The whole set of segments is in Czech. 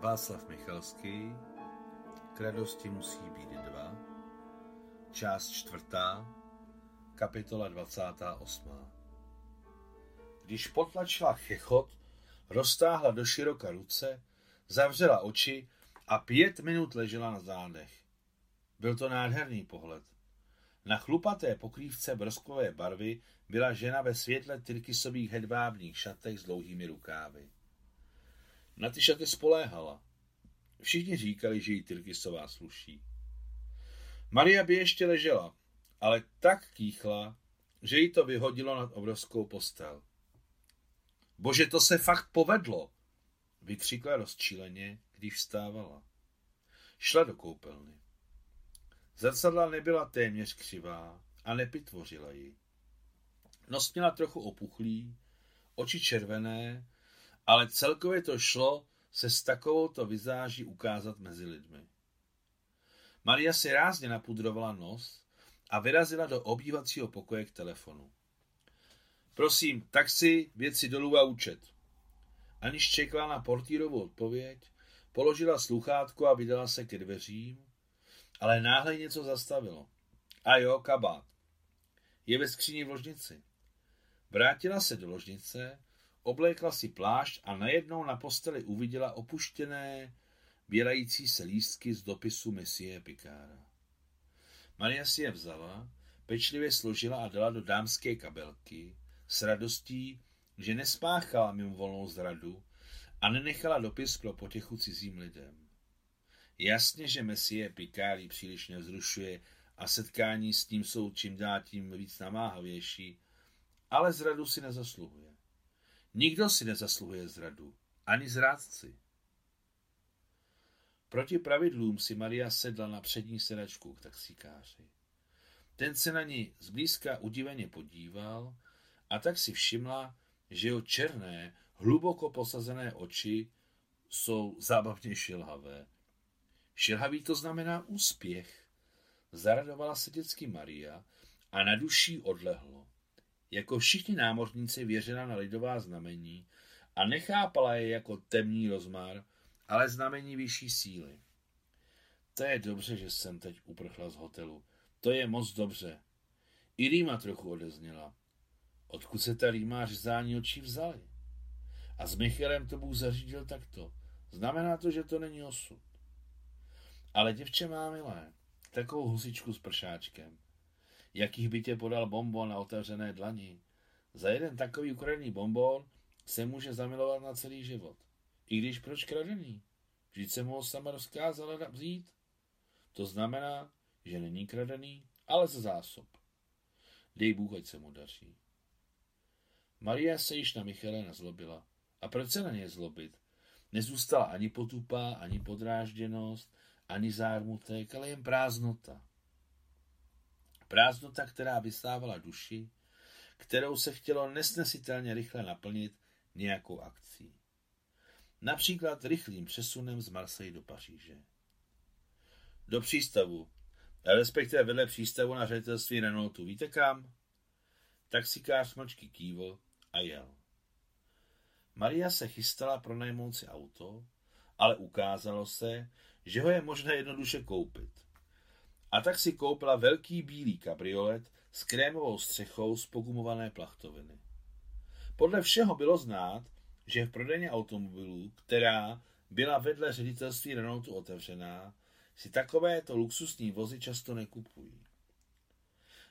Václav Michalský K radosti musí být dva Část čtvrtá Kapitola 28 Když potlačila chechot, roztáhla do široka ruce, zavřela oči a pět minut ležela na zádech. Byl to nádherný pohled. Na chlupaté pokrývce brosklové barvy byla žena ve světle tyrkysových hedvábných šatech s dlouhými rukávy. Na ty šaty spoléhala. Všichni říkali, že jí Tyrkisová sluší. Maria by ještě ležela, ale tak kýchla, že jí to vyhodilo nad obrovskou postel. Bože, to se fakt povedlo, vykřikla rozčíleně, když vstávala. Šla do koupelny. Zrcadla nebyla téměř křivá a nepitvořila ji. Nos měla trochu opuchlý, oči červené ale celkově to šlo se s takovouto vizáží ukázat mezi lidmi. Maria si rázně napudrovala nos a vyrazila do obývacího pokoje k telefonu. Prosím, taxi, věci dolů a účet. Aniž čekala na portírovou odpověď, položila sluchátko a vydala se ke dveřím, ale náhle něco zastavilo. A jo, kabát. Je ve skříni v ložnici. Vrátila se do ložnice Oblékla si plášť a najednou na posteli uviděla opuštěné, bělající se lístky z dopisu Messie Pikára. Maria si je vzala, pečlivě složila a dala do dámské kabelky s radostí, že nespáchala mimo volnou zradu a nenechala dopis pro potěchu cizím lidem. Jasně, že Messie Pikári příliš nevzrušuje a setkání s ním jsou čím dál tím víc namáhavější, ale zradu si nezasluhuje. Nikdo si nezasluhuje zradu, ani zrádci. Proti pravidlům si Maria sedla na přední sedačku k taxikáři. Ten se na ní zblízka udiveně podíval a tak si všimla, že jeho černé, hluboko posazené oči jsou zábavně šilhavé. Šilhavý to znamená úspěch. Zaradovala se dětsky Maria a na duší odlehlo. Jako všichni námořníci věřila na lidová znamení a nechápala je jako temný rozmar, ale znamení vyšší síly. To je dobře, že jsem teď uprchla z hotelu. To je moc dobře. I Rýma trochu odezněla. Odkud se ta Rýma řezání očí vzali? A s Michalem to Bůh zařídil takto. Znamená to, že to není osud. Ale děvče má milé, takovou husičku s pršáčkem jakých by tě podal bonbon na otevřené dlani. Za jeden takový ukradený bonbon se může zamilovat na celý život. I když proč kradený? Vždyť se mu ho sama rozkázala vzít. To znamená, že není kradený, ale ze zásob. Dej Bůh, ať se mu daří. Maria se již na Michale nazlobila. A proč se na ně zlobit? Nezůstala ani potupá, ani podrážděnost, ani zármutek, ale jen prázdnota. Prázdnota, která vysávala duši, kterou se chtělo nesnesitelně rychle naplnit nějakou akcí. Například rychlým přesunem z Marseille do Paříže. Do přístavu, respektive vedle přístavu na ředitelství Renaultu. Víte kam? Taxikář mlčky kývl a jel. Maria se chystala pronajmout si auto, ale ukázalo se, že ho je možné jednoduše koupit a tak si koupila velký bílý kabriolet s krémovou střechou z pogumované plachtoviny. Podle všeho bylo znát, že v prodejně automobilů, která byla vedle ředitelství Renaultu otevřená, si takovéto luxusní vozy často nekupují.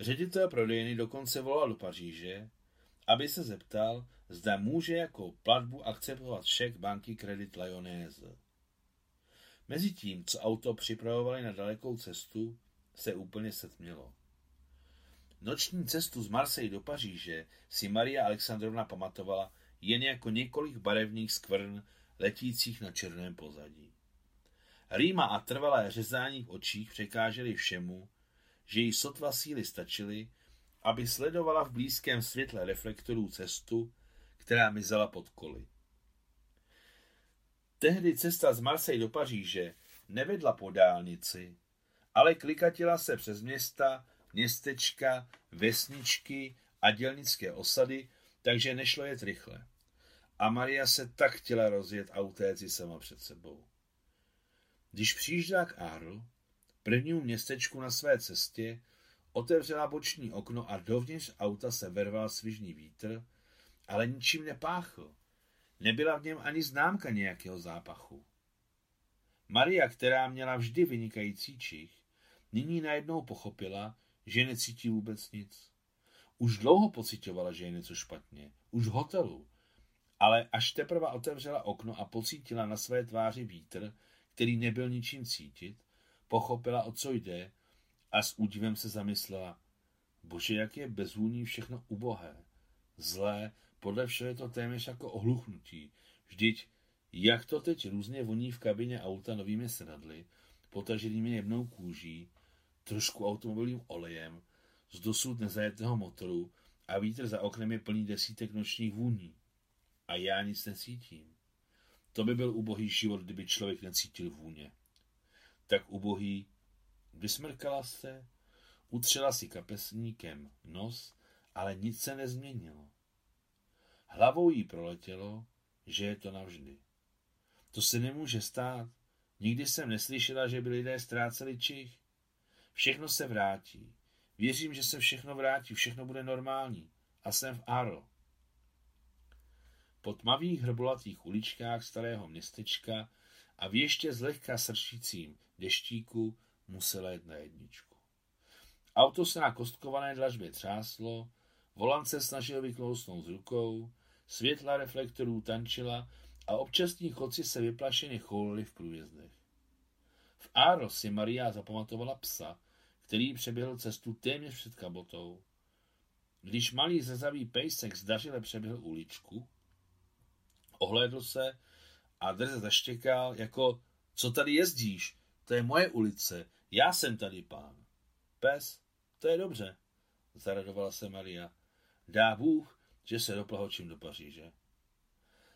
Ředitel prodejny dokonce volal do Paříže, aby se zeptal, zda může jako platbu akceptovat šek banky Credit Lyonnaise. Mezitím, co auto připravovali na dalekou cestu, se úplně setmělo. Noční cestu z Marseille do Paříže si Maria Alexandrovna pamatovala jen jako několik barevných skvrn letících na černém pozadí. Rýma a trvalé řezání v očích překážely všemu, že jí sotva síly stačily, aby sledovala v blízkém světle reflektorů cestu, která mizela pod koly. Tehdy cesta z Marseille do Paříže nevedla po dálnici, ale klikatila se přes města, městečka, vesničky a dělnické osady, takže nešlo jet rychle. a Maria se tak chtěla rozjet a utéct si sama před sebou. Když přijížděla k Arl, prvnímu městečku na své cestě, otevřela boční okno a dovnitř auta se verval svižný vítr, ale ničím nepáchl. Nebyla v něm ani známka nějakého zápachu. Maria, která měla vždy vynikající čich, nyní najednou pochopila, že necítí vůbec nic. Už dlouho pocitovala, že je něco špatně. Už v hotelu. Ale až teprve otevřela okno a pocítila na své tváři vítr, který nebyl ničím cítit, pochopila, o co jde a s údivem se zamyslela. Bože, jak je bezvůní všechno ubohé. Zlé, podle všeho je to téměř jako ohluchnutí. Vždyť, jak to teď různě voní v kabině auta novými sedadly, potaženými jemnou kůží, trošku automobilovým olejem, z dosud nezajetého motoru a vítr za oknem je plný desítek nočních vůní. A já nic necítím. To by byl ubohý život, kdyby člověk necítil vůně. Tak ubohý, vysmrkala se, utřela si kapesníkem nos, ale nic se nezměnilo. Hlavou jí proletělo, že je to navždy. To se nemůže stát. Nikdy jsem neslyšela, že by lidé ztráceli čich. Všechno se vrátí. Věřím, že se všechno vrátí, všechno bude normální. A jsem v Aro. Po tmavých hrbolatých uličkách starého městečka a v ještě zlehka sršícím deštíku musela jet na jedničku. Auto se na kostkované dlažbě třáslo, volant se snažil vyklousnout z rukou, světla reflektorů tančila a občasní chodci se vyplašeně choulili v průjezdech. V Áro si Maria zapamatovala psa, který přeběhl cestu téměř před kabotou. Když malý zezavý pejsek zdařile přeběhl uličku, ohlédl se a drze zaštěkal jako, co tady jezdíš, to je moje ulice, já jsem tady pán. Pes, to je dobře, zaradovala se Maria. Dá Bůh, že se doplahočím do Paříže.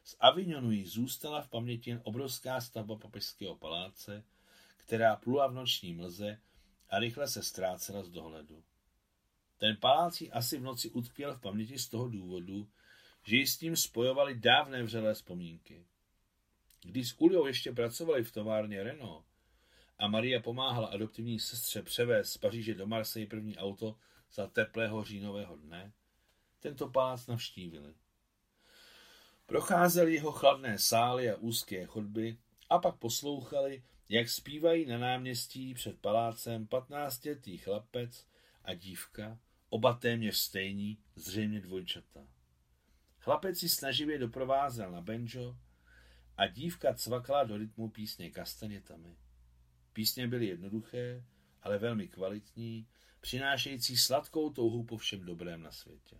Z Avignonu jí zůstala v paměti jen obrovská stavba papežského paláce, která plula v noční mlze a rychle se ztrácela z dohledu. Ten palác jí asi v noci utkvěl v paměti z toho důvodu, že ji s tím spojovali dávné vřelé vzpomínky. Když s Uliou ještě pracovali v továrně Renault a Maria pomáhala adoptivní sestře převést z Paříže do Marseille první auto za teplého říjnového dne, tento palác navštívili. Procházeli jeho chladné sály a úzké chodby a pak poslouchali, jak zpívají na náměstí před palácem patnáctiletý chlapec a dívka, oba téměř stejní, zřejmě dvojčata. Chlapec si snaživě doprovázel na banjo a dívka cvakala do rytmu písně kastanětami. Písně byly jednoduché, ale velmi kvalitní, přinášející sladkou touhu po všem dobrém na světě.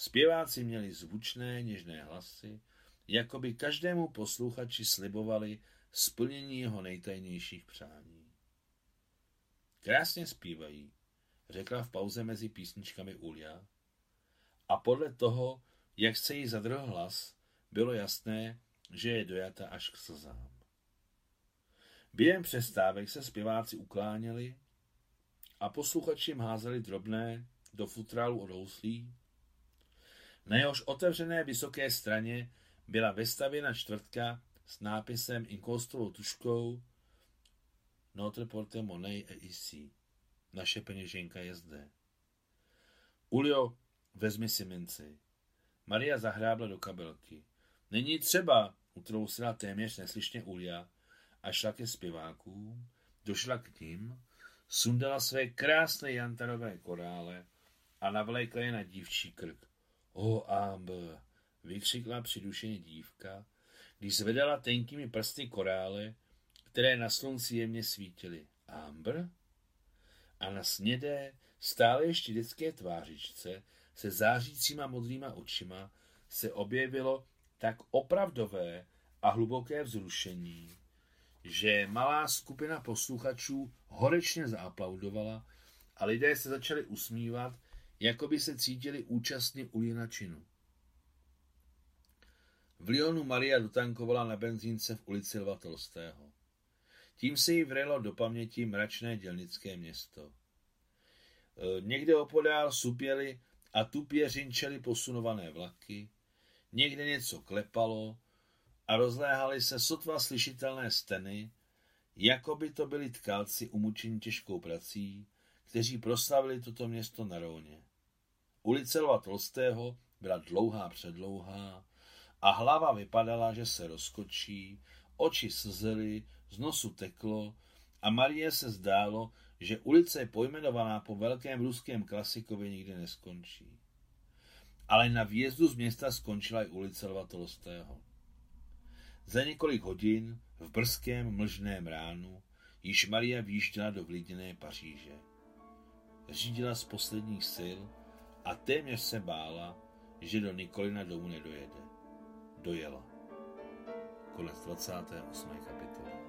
Zpěváci měli zvučné, něžné hlasy, jako by každému posluchači slibovali splnění jeho nejtajnějších přání. Krásně zpívají, řekla v pauze mezi písničkami Ulia. A podle toho, jak se jí zadrhl hlas, bylo jasné, že je dojata až k slzám. Během přestávek se zpěváci ukláněli a posluchači jim házeli drobné do futrálu od houslí, na jehož otevřené vysoké straně byla vestavěna čtvrtka s nápisem inkostovou tuškou Notre porte monnaie et ici. Naše peněženka je zde. Ulio, vezmi si minci. Maria zahrábla do kabelky. Není třeba, utrousila téměř neslyšně Ulia a šla ke zpěvákům, došla k ním, sundala své krásné jantarové korále a navlékla je na dívčí krk. O, Amber, vykřikla přidušeně dívka, když zvedala tenkými prsty korále, které na slunci jemně svítily. Amber? A na snědé, stále ještě dětské tvářičce se zářícíma modrýma očima se objevilo tak opravdové a hluboké vzrušení, že malá skupina posluchačů horečně zaaplaudovala a lidé se začali usmívat, jako by se cítili účastní u činu. V Lyonu Maria dotankovala na benzínce v ulici Lva Tolstého. Tím se jí vrelo do paměti mračné dělnické město. E, někde opodál supěly a tupě řinčely posunované vlaky, někde něco klepalo a rozléhaly se sotva slyšitelné steny, jako by to byli tkalci umučení těžkou prací, kteří proslavili toto město na Róně. Ulice Lva Tolstého byla dlouhá předlouhá a hlava vypadala, že se rozkočí, oči slzely, z nosu teklo a Marie se zdálo, že ulice pojmenovaná po velkém ruském klasikovi nikdy neskončí. Ale na výjezdu z města skončila i ulice Lva Tolstého. Za několik hodin v brzkém mlžném ránu již Maria výjížděla do vlídněné Paříže. Řídila z posledních sil a téměř se bála, že do Nikolina domů nedojede. Dojela. Konec 28. kapitoly.